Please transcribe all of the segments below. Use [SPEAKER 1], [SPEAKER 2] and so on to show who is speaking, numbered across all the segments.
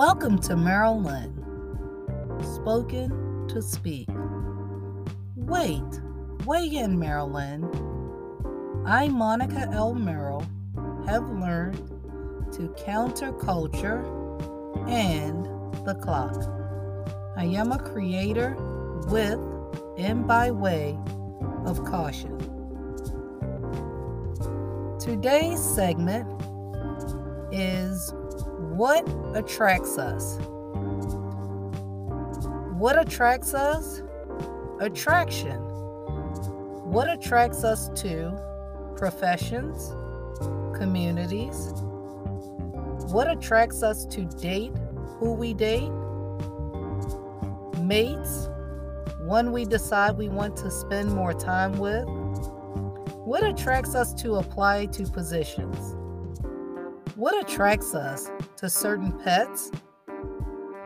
[SPEAKER 1] Welcome to Maryland. Spoken to speak. Wait, weigh in, Maryland. I, Monica L. Merrill, have learned to counter culture and the clock. I am a creator with and by way of caution. Today's segment is what attracts us. What attracts us? Attraction. What attracts us to professions, communities? What attracts us to date who we date? Mates, one we decide we want to spend more time with? What attracts us to apply to positions? What attracts us to certain pets,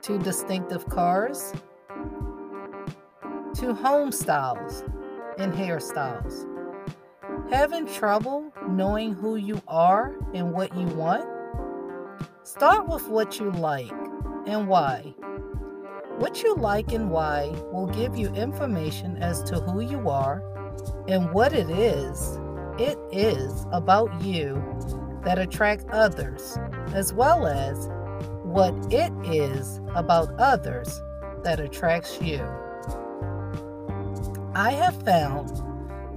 [SPEAKER 1] to distinctive cars, to home styles and hairstyles? Having trouble knowing who you are and what you want? Start with what you like and why. What you like and why will give you information as to who you are and what it is it is about you that attract others, as well as what it is about others that attracts you. I have found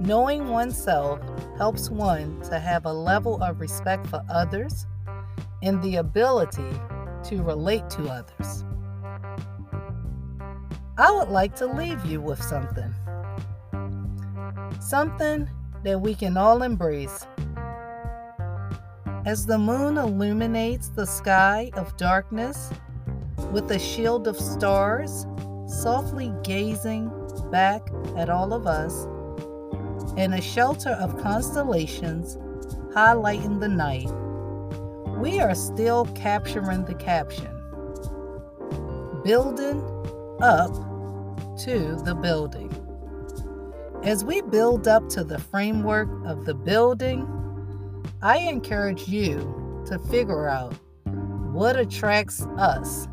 [SPEAKER 1] knowing oneself helps one to have a level of respect for others and the ability to relate to others. I would like to leave you with something. Something that we can all embrace as the moon illuminates the sky of darkness with a shield of stars, softly gazing back at all of us, and a shelter of constellations highlighting the night, we are still capturing the caption Building up to the building. As we build up to the framework of the building, I encourage you to figure out what attracts us.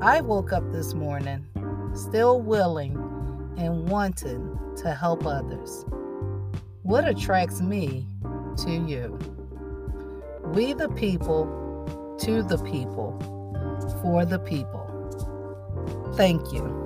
[SPEAKER 1] I woke up this morning still willing and wanting to help others. What attracts me to you? We the people, to the people, for the people. Thank you.